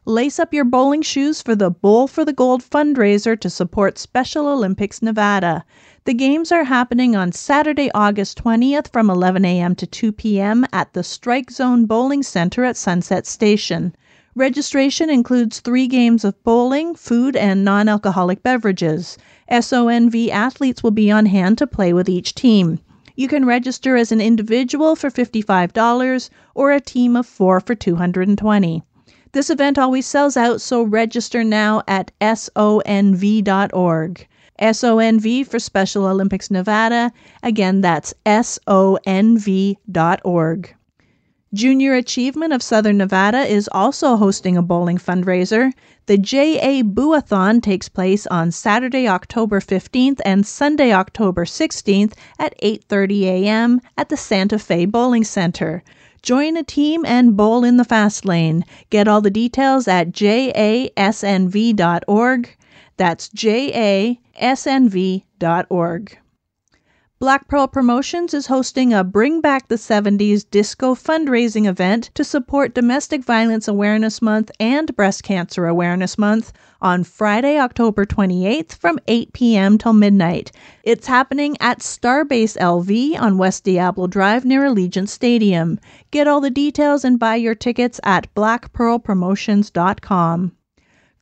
Lace up your bowling shoes for the Bowl for the Gold fundraiser to support Special Olympics Nevada. The games are happening on Saturday, August 20th from 11 a.m. to 2 p.m. at the Strike Zone Bowling Center at Sunset Station. Registration includes three games of bowling, food, and non alcoholic beverages. SONV athletes will be on hand to play with each team. You can register as an individual for $55 or a team of four for 220 This event always sells out, so register now at sonv.org. SONV for Special Olympics Nevada. Again, that's sonv.org. Junior Achievement of Southern Nevada is also hosting a bowling fundraiser. The JA Bowlathon takes place on Saturday, October 15th and Sunday, October 16th at 8:30 a.m. at the Santa Fe Bowling Center. Join a team and bowl in the fast lane. Get all the details at jasnv.org. That's jasnv.org. Black Pearl Promotions is hosting a Bring Back the 70s Disco fundraising event to support Domestic Violence Awareness Month and Breast Cancer Awareness Month on Friday, October 28th from 8 p.m. till midnight. It's happening at Starbase LV on West Diablo Drive near Allegiant Stadium. Get all the details and buy your tickets at blackpearlpromotions.com.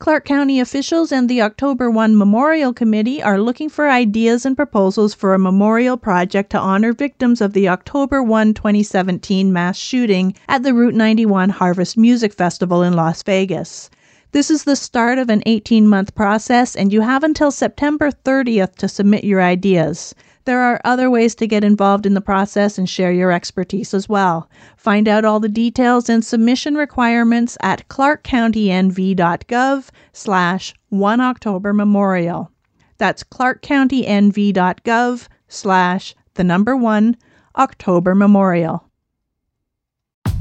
Clark County officials and the October 1 Memorial Committee are looking for ideas and proposals for a memorial project to honor victims of the October 1, 2017 mass shooting at the Route 91 Harvest Music Festival in Las Vegas. This is the start of an 18 month process, and you have until September 30th to submit your ideas. There are other ways to get involved in the process and share your expertise as well. Find out all the details and submission requirements at clarkcountynv.gov slash 1 October Memorial. That's clarkcountynv.gov slash the number 1 October Memorial.